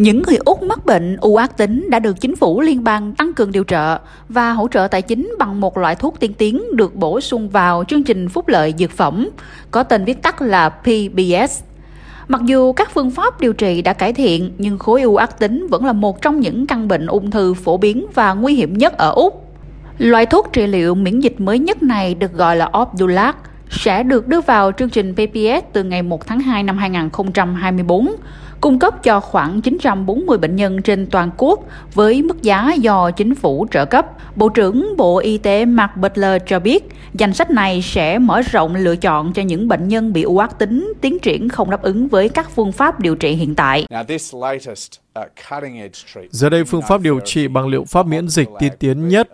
Những người Úc mắc bệnh u ác tính đã được chính phủ liên bang tăng cường điều trợ và hỗ trợ tài chính bằng một loại thuốc tiên tiến được bổ sung vào chương trình phúc lợi dược phẩm, có tên viết tắt là PBS. Mặc dù các phương pháp điều trị đã cải thiện, nhưng khối u ác tính vẫn là một trong những căn bệnh ung thư phổ biến và nguy hiểm nhất ở Úc. Loại thuốc trị liệu miễn dịch mới nhất này được gọi là Opdualag, sẽ được đưa vào chương trình PPS từ ngày 1 tháng 2 năm 2024, cung cấp cho khoảng 940 bệnh nhân trên toàn quốc với mức giá do chính phủ trợ cấp. Bộ trưởng Bộ Y tế Mark Butler cho biết, danh sách này sẽ mở rộng lựa chọn cho những bệnh nhân bị u ác tính tiến triển không đáp ứng với các phương pháp điều trị hiện tại. Uh, Giờ đây, phương pháp điều trị bằng liệu pháp miễn dịch tiên tiến nhất,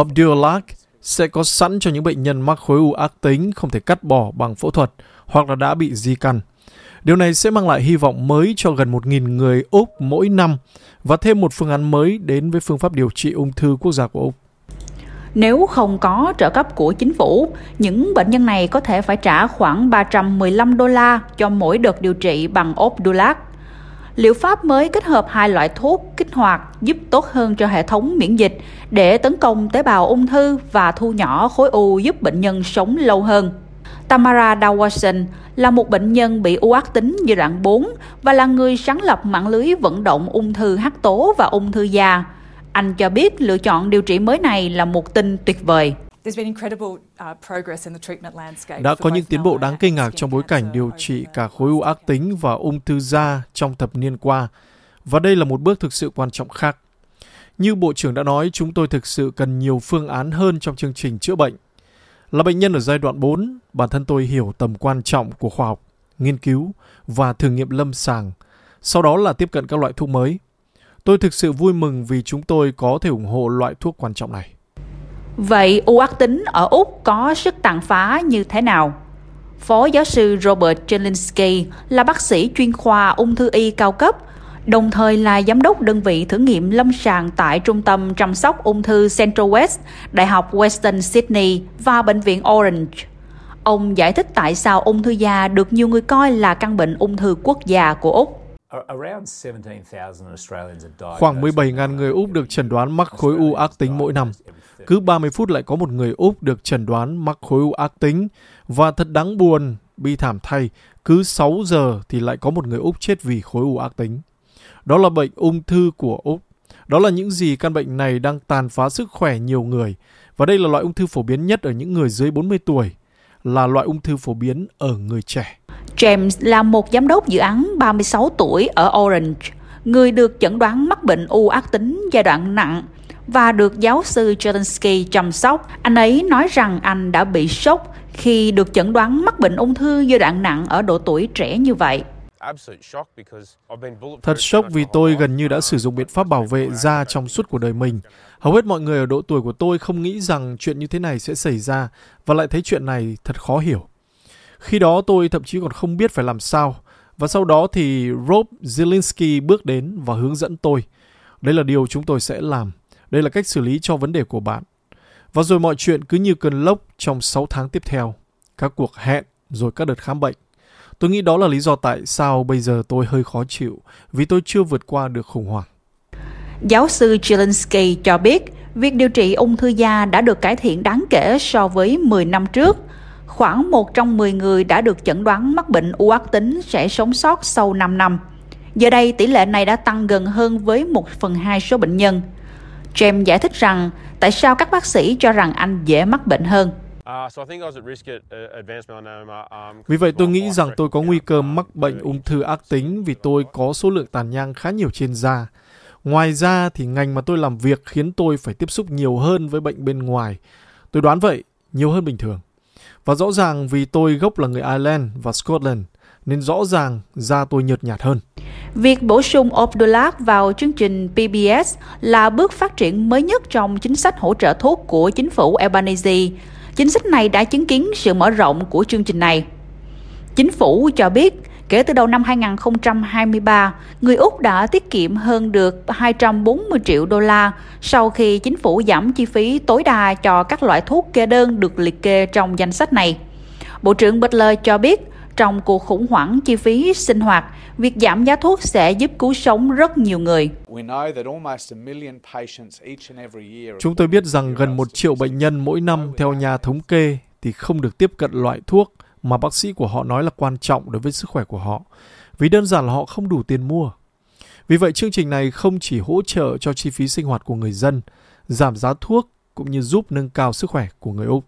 Opdualag, sẽ có sẵn cho những bệnh nhân mắc khối u ác tính không thể cắt bỏ bằng phẫu thuật hoặc là đã bị di căn. Điều này sẽ mang lại hy vọng mới cho gần 1.000 người Úc mỗi năm và thêm một phương án mới đến với phương pháp điều trị ung thư quốc gia của Úc. Nếu không có trợ cấp của chính phủ, những bệnh nhân này có thể phải trả khoảng 315 đô la cho mỗi đợt điều trị bằng Opdulac Liệu pháp mới kết hợp hai loại thuốc kích hoạt giúp tốt hơn cho hệ thống miễn dịch để tấn công tế bào ung thư và thu nhỏ khối u giúp bệnh nhân sống lâu hơn. Tamara Dawson là một bệnh nhân bị u ác tính giai đoạn 4 và là người sáng lập mạng lưới vận động ung thư hắc tố và ung thư da. Anh cho biết lựa chọn điều trị mới này là một tin tuyệt vời. Uh, Đã có những tiến bộ đáng kinh ngạc trong bối cảnh điều trị cả khối u ác tính và ung thư da trong thập niên qua, và đây là một bước thực sự quan trọng khác. Như Bộ trưởng đã nói, chúng tôi thực sự cần nhiều phương án hơn trong chương trình chữa bệnh. Là bệnh nhân ở giai đoạn 4, bản thân tôi hiểu tầm quan trọng của khoa học, nghiên cứu và thử nghiệm lâm sàng, sau đó là tiếp cận các loại thuốc mới. Tôi thực sự vui mừng vì chúng tôi có thể ủng hộ loại thuốc quan trọng này. Vậy u ác tính ở Úc có sức tàn phá như thế nào? Phó giáo sư Robert Jelinski là bác sĩ chuyên khoa ung thư y cao cấp, đồng thời là giám đốc đơn vị thử nghiệm lâm sàng tại Trung tâm chăm sóc ung thư Central West, Đại học Western Sydney và Bệnh viện Orange. Ông giải thích tại sao ung thư da được nhiều người coi là căn bệnh ung thư quốc gia của Úc. Khoảng 17.000 người Úc được chẩn đoán mắc khối u ác tính mỗi năm. Cứ 30 phút lại có một người Úc được chẩn đoán mắc khối u ác tính. Và thật đáng buồn, bi thảm thay, cứ 6 giờ thì lại có một người Úc chết vì khối u ác tính. Đó là bệnh ung thư của Úc. Đó là những gì căn bệnh này đang tàn phá sức khỏe nhiều người. Và đây là loại ung thư phổ biến nhất ở những người dưới 40 tuổi, là loại ung thư phổ biến ở người trẻ. James là một giám đốc dự án 36 tuổi ở Orange, người được chẩn đoán mắc bệnh u ác tính giai đoạn nặng và được giáo sư Jelensky chăm sóc. Anh ấy nói rằng anh đã bị sốc khi được chẩn đoán mắc bệnh ung thư giai đoạn nặng ở độ tuổi trẻ như vậy. Thật sốc vì tôi gần như đã sử dụng biện pháp bảo vệ da trong suốt cuộc đời mình. Hầu hết mọi người ở độ tuổi của tôi không nghĩ rằng chuyện như thế này sẽ xảy ra và lại thấy chuyện này thật khó hiểu. Khi đó tôi thậm chí còn không biết phải làm sao. Và sau đó thì Rob Zielinski bước đến và hướng dẫn tôi. Đây là điều chúng tôi sẽ làm. Đây là cách xử lý cho vấn đề của bạn. Và rồi mọi chuyện cứ như cơn lốc trong 6 tháng tiếp theo. Các cuộc hẹn, rồi các đợt khám bệnh. Tôi nghĩ đó là lý do tại sao bây giờ tôi hơi khó chịu, vì tôi chưa vượt qua được khủng hoảng. Giáo sư Jelinski cho biết, việc điều trị ung thư da đã được cải thiện đáng kể so với 10 năm trước. Khoảng một trong 10 người đã được chẩn đoán mắc bệnh u ác tính sẽ sống sót sau 5 năm. Giờ đây, tỷ lệ này đã tăng gần hơn với 1 phần 2 số bệnh nhân. James giải thích rằng tại sao các bác sĩ cho rằng anh dễ mắc bệnh hơn. Vì vậy tôi nghĩ rằng tôi có nguy cơ mắc bệnh ung thư ác tính vì tôi có số lượng tàn nhang khá nhiều trên da. Ngoài ra thì ngành mà tôi làm việc khiến tôi phải tiếp xúc nhiều hơn với bệnh bên ngoài. Tôi đoán vậy, nhiều hơn bình thường. Và rõ ràng vì tôi gốc là người Ireland và Scotland, nên rõ ràng da tôi nhợt nhạt hơn. Việc bổ sung Opdualag vào chương trình PBS là bước phát triển mới nhất trong chính sách hỗ trợ thuốc của chính phủ Albanese. Chính sách này đã chứng kiến sự mở rộng của chương trình này. Chính phủ cho biết, kể từ đầu năm 2023, người Úc đã tiết kiệm hơn được 240 triệu đô la sau khi chính phủ giảm chi phí tối đa cho các loại thuốc kê đơn được liệt kê trong danh sách này. Bộ trưởng Butler cho biết, Trong cuộc khủng hoảng chi phí sinh hoạt, việc giảm giá thuốc sẽ giúp cứu sống rất nhiều người. Chúng tôi biết rằng gần một triệu bệnh nhân mỗi năm theo nhà thống kê thì không được tiếp cận loại thuốc mà bác sĩ của họ nói là quan trọng đối với sức khỏe của họ, vì đơn giản là họ không đủ tiền mua. Vì vậy chương trình này không chỉ hỗ trợ cho chi phí sinh hoạt của người dân, giảm giá thuốc cũng như giúp nâng cao sức khỏe của người Úc.